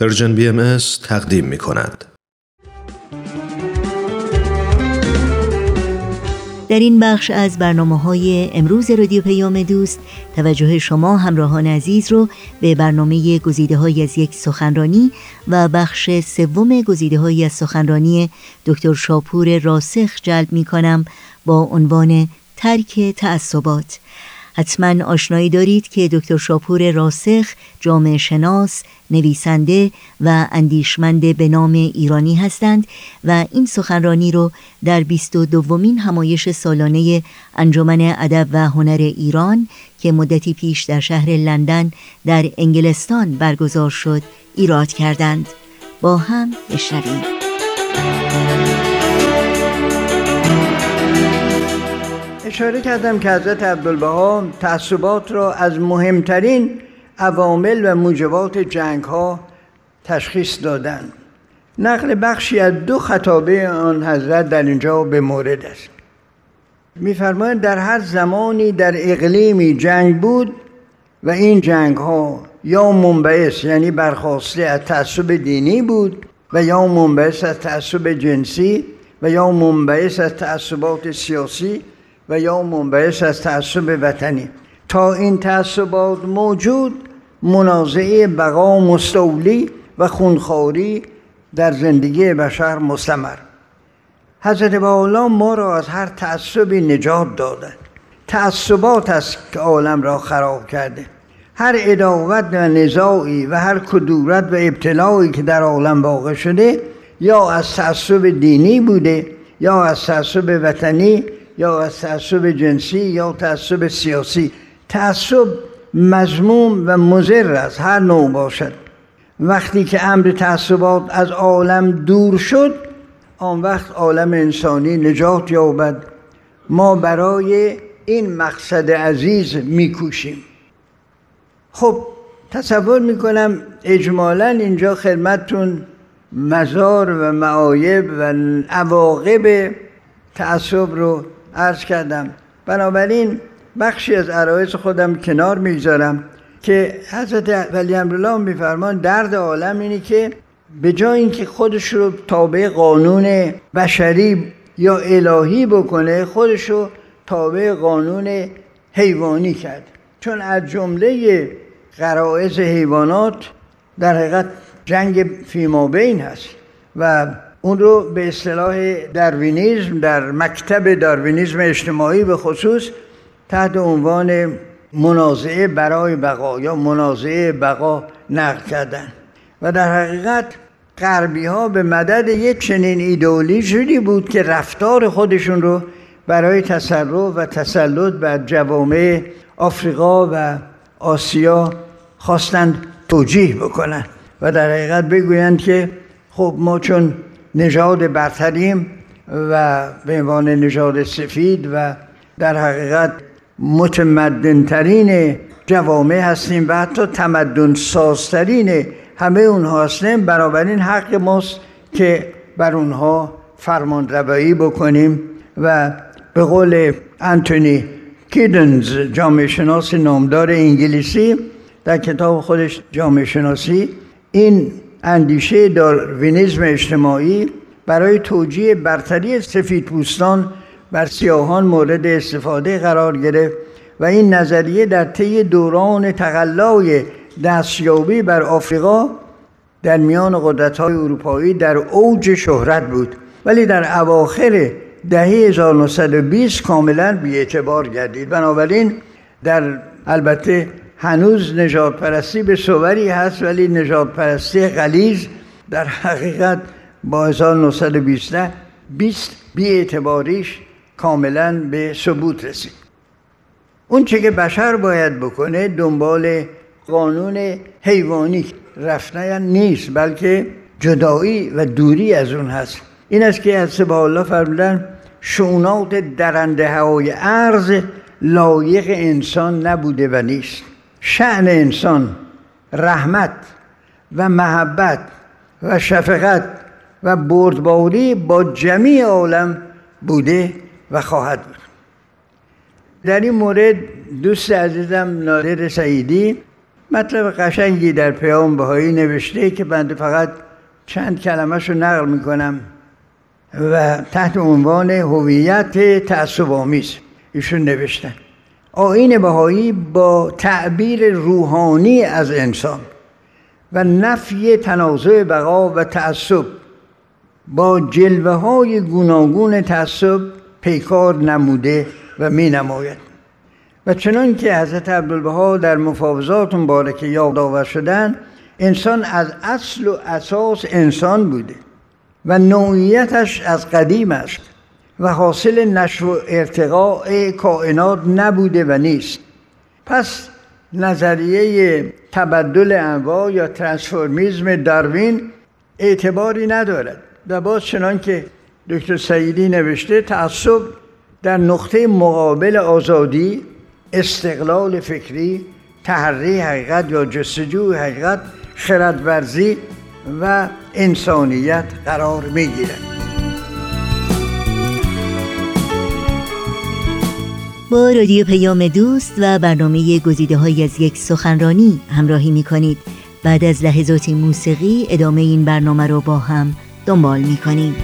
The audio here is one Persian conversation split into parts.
Persian BMS تقدیم می کند. در این بخش از برنامه های امروز رادیو پیام دوست توجه شما همراهان عزیز رو به برنامه گزیده های از یک سخنرانی و بخش سوم گزیده های از سخنرانی دکتر شاپور راسخ جلب می کنم با عنوان ترک تعصبات حتما آشنایی دارید که دکتر شاپور راسخ جامعه شناس، نویسنده و اندیشمند به نام ایرانی هستند و این سخنرانی رو در 22 دومین همایش سالانه انجمن ادب و هنر ایران که مدتی پیش در شهر لندن در انگلستان برگزار شد ایراد کردند. با هم بشنویم. اشاره کردم که حضرت عبدالبها تعصبات را از مهمترین عوامل و موجبات جنگ ها تشخیص دادند. نقل بخشی از دو خطابه آن حضرت در اینجا به مورد است. میفرمایند در هر زمانی در اقلیمی جنگ بود و این جنگ ها یا منبعث یعنی برخواسته از تعصب دینی بود و یا منبعث از تعصب جنسی و یا منبعث از تعصبات سیاسی و یا منبعث از تعصب وطنی. تا این تعصبات موجود منازعه بقا مستولی و خونخواری در زندگی بشر مستمر. حضرت بالا ما را از هر تعصبی نجات داده. تعصبات است که عالم را خراب کرده. هر اداوت و نزاعی و هر کدورت و ابتلایی که در عالم واقع شده یا از تعصب دینی بوده یا از تعصب وطنی یا از تعصب جنسی یا تعصب سیاسی. تعصب مضموم و مضر است هر نوع باشد. وقتی که امر تعصبات از عالم دور شد آن وقت عالم انسانی نجات یابد. ما برای این مقصد عزیز میکوشیم. خب تصور می‌کنم اجمالا اینجا خدمتتون مزار و معایب و عواقب تعصب رو عرض کردم. بنابراین بخشی از عرایز خودم کنار می‌گذارم که حضرت ولی امرالله میفرمان درد عالم اینه که به جای اینکه خودش رو تابع قانون بشری یا الهی بکنه خودش رو تابع قانون حیوانی کرد. چون از جمله قرائز حیوانات در حقیقت جنگ فیما بین هست و اون رو به اصطلاح داروینیزم در مکتب داروینیزم اجتماعی به خصوص تحت عنوان منازعه برای بقا یا منازعه بقا نقل کردن. و در حقیقت غربی ها به مدد یک چنین ایدئولوژی بود که رفتار خودشون رو برای تصرف و تسلط بر جوامع آفریقا و آسیا خواستند توجیه بکنند و در حقیقت بگویند که خب ما چون نژاد برتریم و به عنوان نژاد سفید و در حقیقت متمدنترین جوامع هستیم و حتی تمدن سازترین همه اونها هستیم. بنابراین حق ماست که بر اونها فرمان روایی بکنیم و به قول انتونی کیدنز جامعه شناس نامدار انگلیسی در کتاب خودش جامعه شناسی این اندیشه داروینیزم اجتماعی برای توجیه برتری سفید پوستان بر سیاهان مورد استفاده قرار گرفت و این نظریه در طی دوران تقلای دستیابی بر آفریقا در میان قدرت های اروپایی در اوج شهرت بود ولی در اواخر دهه 1920 کاملا بیاعتبار گردید. بنابراین در البته هنوز نجات پرستی به صوری هست ولی نجات پرستی غلیز در حقیقت با 1920 20 بی اعتباریش کاملا به ثبوت رسید. اون چه که بشر باید بکنه دنبال قانون حیوانی رفتن نیست بلکه جدایی و دوری از اون هست. این است که از سبا الله فرمودن شونات درنده های عرض لایق انسان نبوده و نیست. شعن انسان رحمت و محبت و شفقت و بردباری با جمیع عالم بوده و خواهد بود. در این مورد دوست عزیزم نادر سعیدی مطلب قشنگی در پیام بهایی نوشته که بنده فقط چند کلمهش رو نقل می‌کنم و تحت عنوان هویت تعصب آمیز ایشون نوشتن آین بهایی با تعبیر روحانی از انسان و نفی تنازع بقا و تعصب. با جلوه های گوناگون تعصب پیکار نموده و می نماید و چنان که حضرت عبدالبها در مفاوضات مبارکه یادآور شدن انسان از اصل و اساس انسان بوده و نوعیتش از قدیم است. و حاصل نشو و ارتقاء کائنات نبوده و نیست. پس نظریه تبدل انواع یا ترانسفورمیزم داروین اعتباری ندارد و باز چنان که دکتر سعیدی نوشته تعصب در نقطه مقابل آزادی استقلال فکری تحری حقیقت یا جستجو حقیقت خردورزی و انسانیت قرار می با رادیو پیام دوست و برنامه گزیده های از یک سخنرانی همراهی می کنید بعد از لحظات موسیقی ادامه این برنامه رو با هم دنبال می کنیم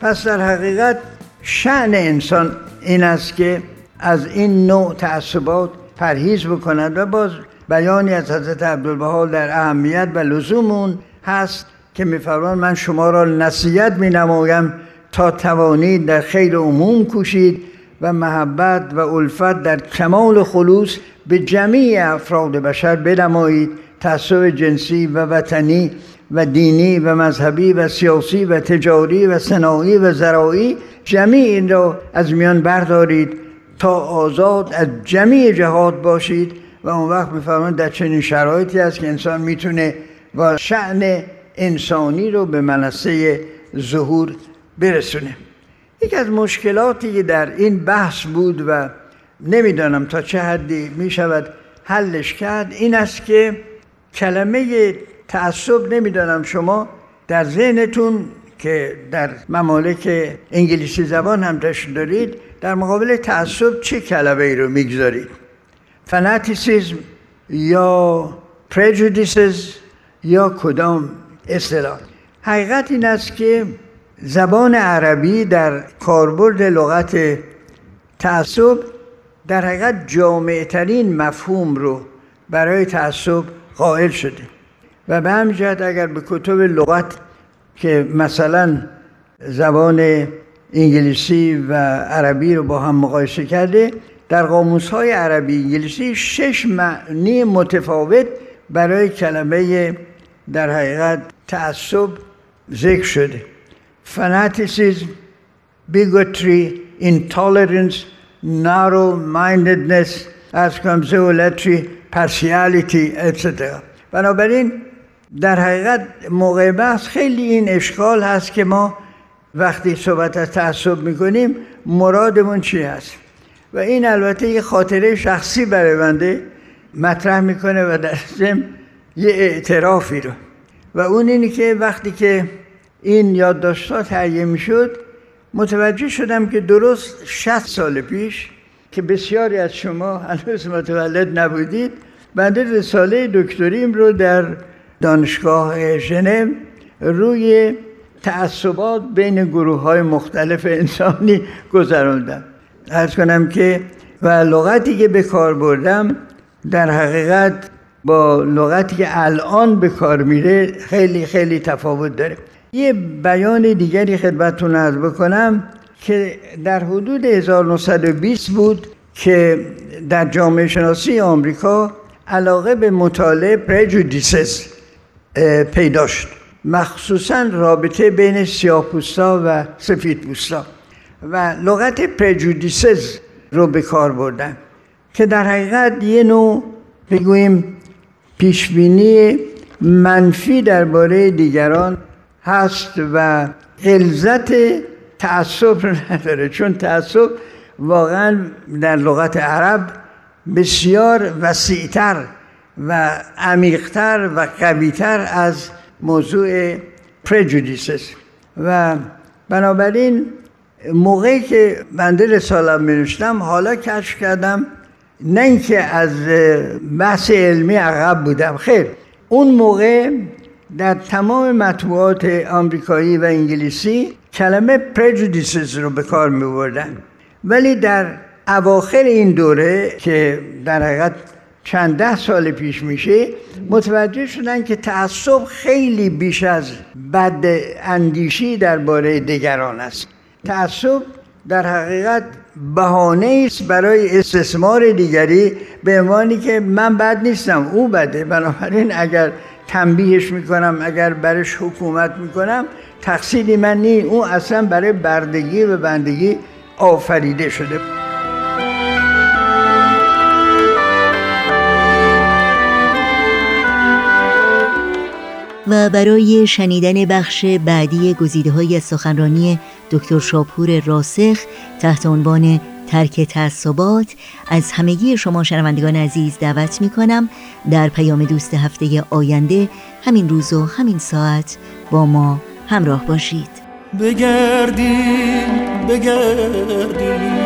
پس در حقیقت شعن انسان این است که از این نوع تعصبات پرهیز بکند و باز بیانی از حضرت عبدالبها در اهمیت و لزوم هست که میفرمان من شما را نصیحت می نمایم تا توانید در خیر عموم کوشید و محبت و الفت در کمال خلوص به جمیع افراد بشر بنمایید تعصب جنسی و وطنی و دینی و مذهبی و سیاسی و تجاری و صناعی و زراعی جمیع این را از میان بردارید. تا آزاد از جمیع جهات باشید و اون وقت میفرمایند در چنین شرایطی است که انسان می‌تونه و شعن انسانی رو به منصه ظهور برسونه. یکی از مشکلاتی که در این بحث بود و نمی‌دانم تا چه حدی می‌شود حلش کرد این است که کلمه تعصب نمی‌دانم شما در ذهنتون که در ممالک انگلیسی زبان هم داشت دارید در مقابل تعصب چه کلمه ای رو می‌گذارید فناتیسیزم یا پریجودیسز یا کدام اصطلاح؟ حقیقت این است که زبان عربی در کاربرد لغت تعصب در حقیقت جامعه ترین مفهوم رو برای تعصب قائل شده. و به همین جهت اگر به کتب لغت که مثلا زبان انگلیسی و عربی رو با هم مقایسه کرده. در قاموس های عربی انگلیسی شش معنی متفاوت برای کلمه در حقیقت تعصب ذکر شده. Fanaticism bigotry intolerance narrow mindedness از کنم partiality etc بنابراین در حقیقت موقع بحث خیلی این اشکال هست که ما وقتی صحبت از تعصب می‌کنیم مرادمون چی هست؟ و این البته یه خاطره شخصی برای بنده مطرح می‌کنه و در ضمن یه اعترافی رو. و اون اینی که وقتی که این یادداشت‌ها تهیه می‌شد متوجه شدم که درست 60 سال پیش که بسیاری از شما هنوز متولد نبودید بنده رساله دکتریم رو در دانشگاه ژنو روی تعصبات بین گروه های مختلف انسانی گذراندم ارز کنم که و لغتی که به کار بردم در حقیقت با لغتی که الان به کار میره خیلی خیلی تفاوت داره. یه بیان دیگری خدمتتون عرض بکنم که در حدود 1920 بود که در جامعه شناسی آمریکا علاقه به مطالعه پرجودیسز پیدا شد. مخصوصا رابطه بین سیاپوستا و سفید پوستا و لغت پرجودیسز رو به کار بردن که در حقیقت یه نوع بگوییم پیشبینی منفی درباره دیگران هست و غلظت تعصب نداره. چون تعصب واقعا در لغت عرب بسیار وسیعتر و عمیقتر و قویتر از موضوع پرجودیسس و بنابراین موقعی که بنده رسالم می حالا کشف کردم نه اینکه از بحث علمی عقب بودم. خیر اون موقع در تمام مطبوعات آمریکایی و انگلیسی کلمه پرجودیسز رو به کار می ولی در اواخر این دوره که در حقیقت چند ده سال پیش میشه متوجه شدن که تعصب خیلی بیش از بد اندیشی درباره دیگران است. تعصب در حقیقت بهانه است برای استثمار دیگری به عنوانی که من بد نیستم او بده. بنابراین اگر تنبیهش می‌کنم اگر برش حکومت می‌کنم تقصیری من نی او اصلا برای بردگی و بندگی آفریده شده. برای شنیدن بخش بعدی گزیده های سخنرانی دکتر شاپور راسخ تحت عنوان ترک تعصبات از همگی شما شنوندگان عزیز دعوت می کنم در پیام دوست هفته آینده همین روز و همین ساعت با ما همراه باشید. بگردیم بگردیم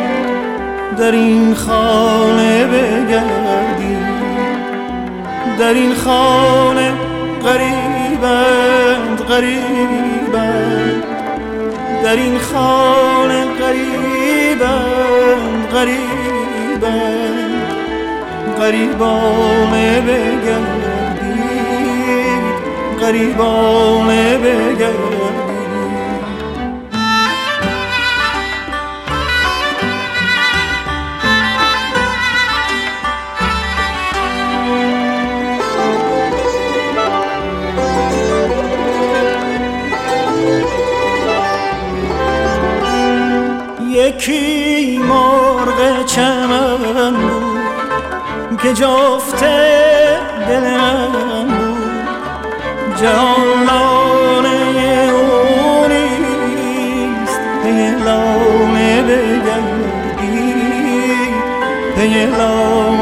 در این خانه بگردیم در این خانه غریبند غریبند در این خانه غریبند غریبند غریبانه بگردید غریبانه بگردید یکی مرغ چمن بود که جفت دل من بود. جهان لانه اونیست پی لانه بگردی. پی لانه